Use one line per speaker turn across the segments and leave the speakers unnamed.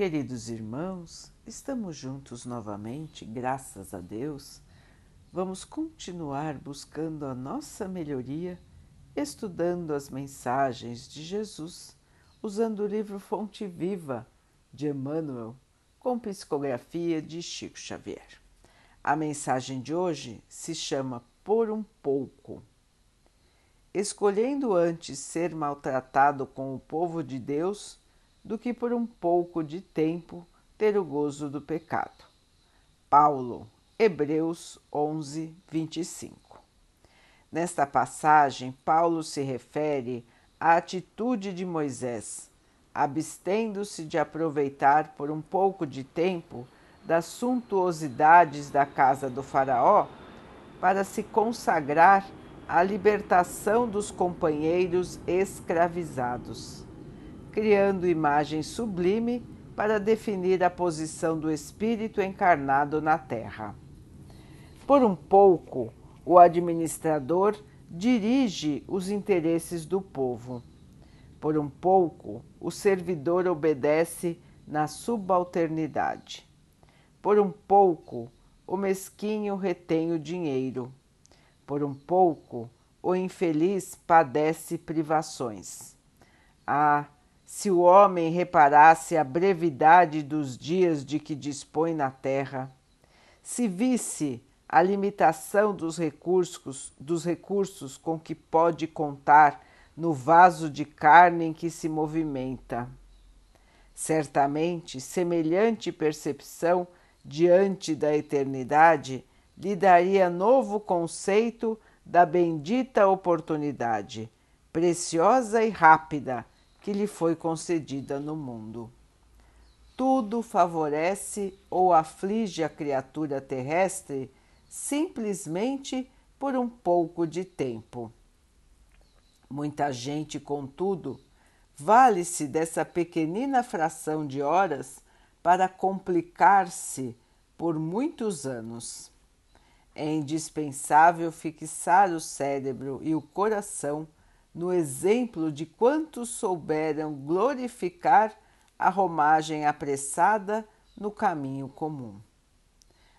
Queridos irmãos, estamos juntos novamente, graças a Deus. Vamos continuar buscando a nossa melhoria, estudando as mensagens de Jesus, usando o livro Fonte Viva de Emmanuel, com psicografia de Chico Xavier. A mensagem de hoje se chama Por um Pouco. Escolhendo antes ser maltratado com o povo de Deus do que por um pouco de tempo ter o gozo do pecado. Paulo, Hebreus 11, 25. Nesta passagem, Paulo se refere à atitude de Moisés, abstendo-se de aproveitar por um pouco de tempo das suntuosidades da casa do Faraó para se consagrar à libertação dos companheiros escravizados criando imagem sublime para definir a posição do espírito encarnado na Terra. Por um pouco, o administrador dirige os interesses do povo. Por um pouco, o servidor obedece na subalternidade. Por um pouco, o mesquinho retém o dinheiro. Por um pouco, o infeliz padece privações. Ah, se o homem reparasse a brevidade dos dias de que dispõe na terra, se visse a limitação dos recursos, dos recursos com que pode contar no vaso de carne em que se movimenta. Certamente, semelhante percepção diante da eternidade lhe daria novo conceito da bendita oportunidade, preciosa e rápida, que lhe foi concedida no mundo. Tudo favorece ou aflige a criatura terrestre simplesmente por um pouco de tempo. Muita gente, contudo, vale-se dessa pequenina fração de horas para complicar-se por muitos anos. É indispensável fixar o cérebro e o coração no exemplo de quantos souberam glorificar a romagem apressada no caminho comum.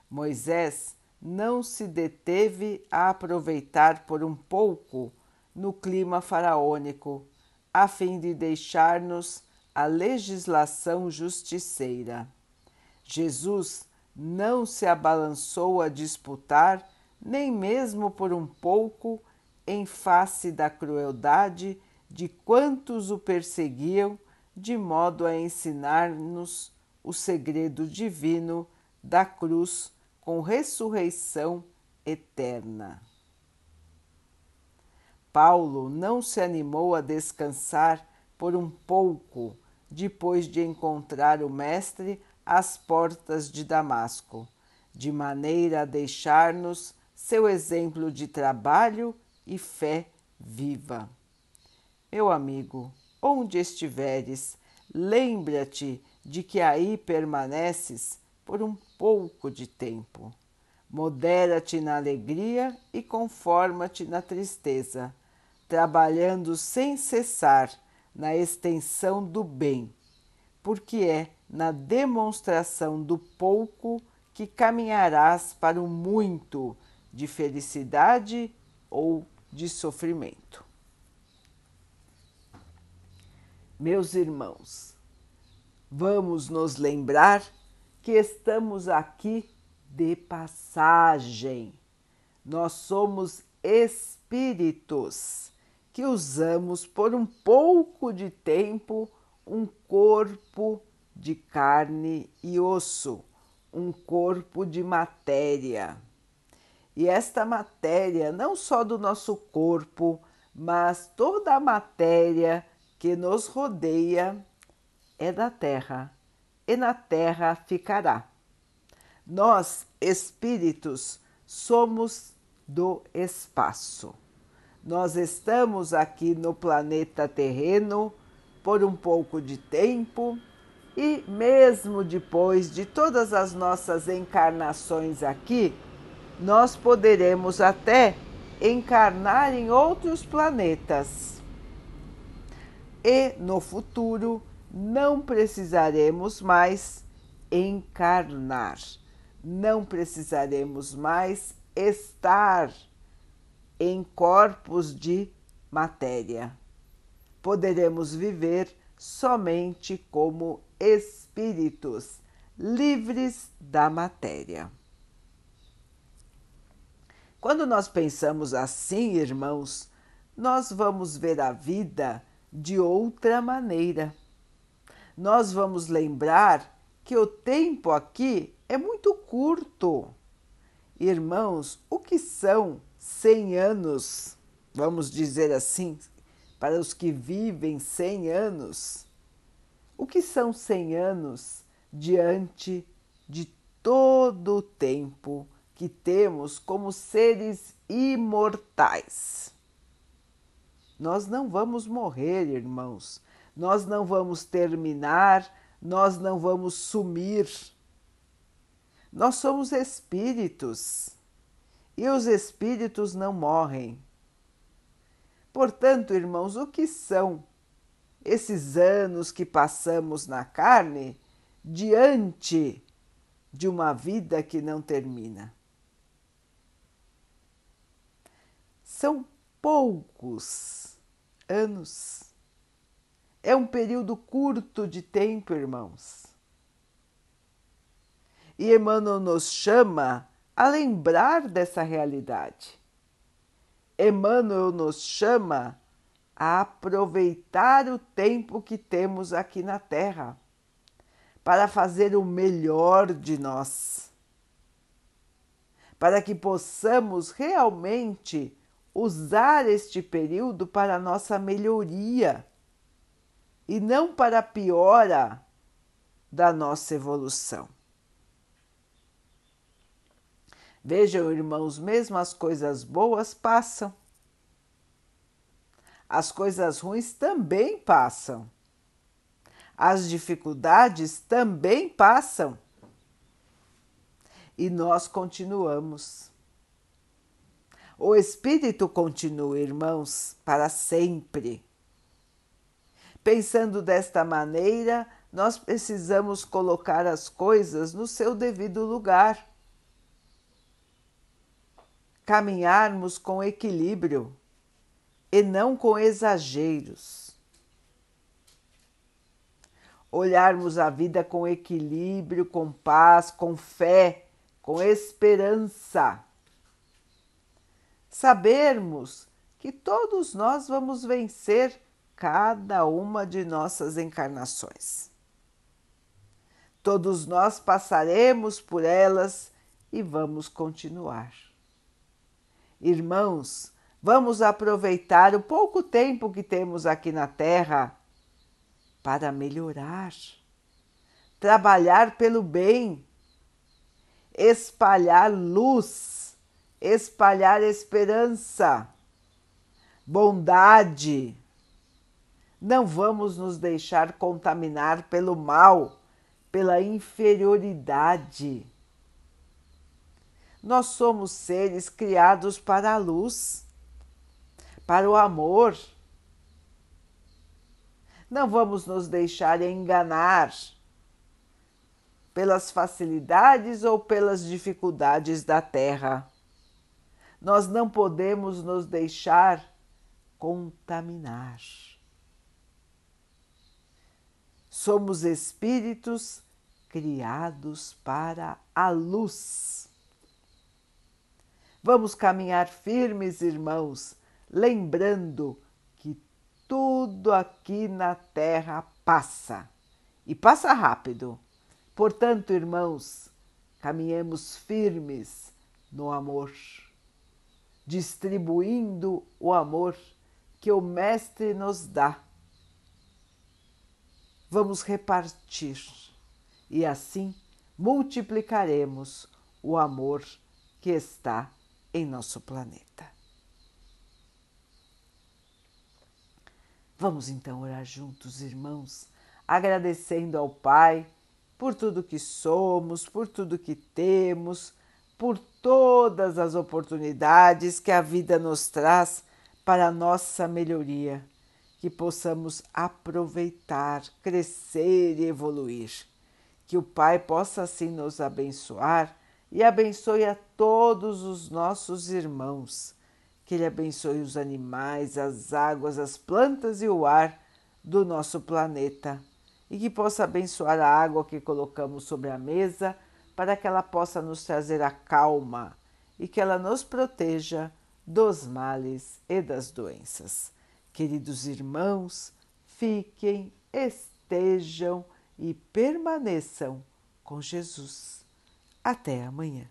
Moisés não se deteve a aproveitar por um pouco no clima faraônico, a fim de deixar-nos a legislação justiceira. Jesus não se abalançou a disputar, nem mesmo por um pouco, em face da crueldade de quantos o perseguiam, de modo a ensinar-nos o segredo divino da cruz com ressurreição eterna. Paulo não se animou a descansar por um pouco depois de encontrar o Mestre às portas de Damasco, de maneira a deixar-nos seu exemplo de trabalho e fé viva. Meu amigo, onde estiveres, lembra-te de que aí permaneces por um pouco de tempo. Modera-te na alegria e conforma-te na tristeza, trabalhando sem cessar na extensão do bem, porque é na demonstração do pouco que caminharás para o muito de felicidade ou de sofrimento. Meus irmãos, vamos nos lembrar que estamos aqui de passagem. Nós somos espíritos que usamos por um pouco de tempo um corpo de carne e osso, um corpo de matéria. E esta matéria, não só do nosso corpo, mas toda a matéria que nos rodeia, é da terra, e na terra ficará. Nós, espíritos, somos do espaço. Nós estamos aqui no planeta terreno por um pouco de tempo e, mesmo depois de todas as nossas encarnações aqui, nós poderemos até encarnar em outros planetas. E no futuro não precisaremos mais encarnar, não precisaremos mais estar em corpos de matéria. Poderemos viver somente como espíritos livres da matéria. Quando nós pensamos assim, irmãos, nós vamos ver a vida de outra maneira. Nós vamos lembrar que o tempo aqui é muito curto. Irmãos, o que são 100 anos? Vamos dizer assim, para os que vivem 100 anos. O que são 100 anos diante de todo o tempo que temos como seres imortais? Nós não vamos morrer, irmãos. Nós não vamos terminar, nós não vamos sumir. Nós somos espíritos e os espíritos não morrem. Portanto, irmãos, o que são esses anos que passamos na carne diante de uma vida que não termina? São poucos anos. É um período curto de tempo, irmãos. E Emmanuel nos chama a lembrar dessa realidade. Emmanuel nos chama a aproveitar o tempo que temos aqui na Terra para fazer o melhor de nós, para que possamos realmente usar este período para nossa melhoria e não para a piora da nossa evolução. Vejam, irmãos, mesmo as coisas boas passam. As coisas ruins também passam. As dificuldades também passam. E nós continuamos. O Espírito continua, irmãos, para sempre. Pensando desta maneira, nós precisamos colocar as coisas no seu devido lugar caminharmos com equilíbrio e não com exageros. Olharmos a vida com equilíbrio, com paz, com fé, com esperança. Sabermos que todos nós vamos vencer cada uma de nossas encarnações. Todos nós passaremos por elas e vamos continuar. Irmãos, vamos aproveitar o pouco tempo que temos aqui na Terra para melhorar, trabalhar pelo bem, espalhar luz, espalhar esperança, bondade. Não vamos nos deixar contaminar pelo mal, pela inferioridade nós somos seres criados para a luz, para o amor. Não vamos nos deixar enganar pelas facilidades ou pelas dificuldades da terra. Nós não podemos nos deixar contaminar. Somos espíritos criados para a luz. Vamos caminhar firmes, irmãos, lembrando que tudo aqui na terra passa e passa rápido. Portanto, irmãos, caminhemos firmes no amor, distribuindo o amor que o Mestre nos dá. Vamos repartir e assim multiplicaremos o amor que está em nosso planeta. Vamos então orar juntos, irmãos, agradecendo ao Pai por tudo que somos, por tudo que temos, por todas as oportunidades que a vida nos traz para a nossa melhoria. que possamos aproveitar, crescer e evoluir. Que o Pai possa assim nos abençoar e abençoe a todos os nossos irmãos. Que Ele abençoe os animais, as águas, as plantas e o ar do nosso planeta. E que possa abençoar a água que colocamos sobre a mesa para que ela possa nos trazer a calma e que ela nos proteja dos males e das doenças. Queridos irmãos, fiquem, estejam e permaneçam com Jesus. Até amanhã.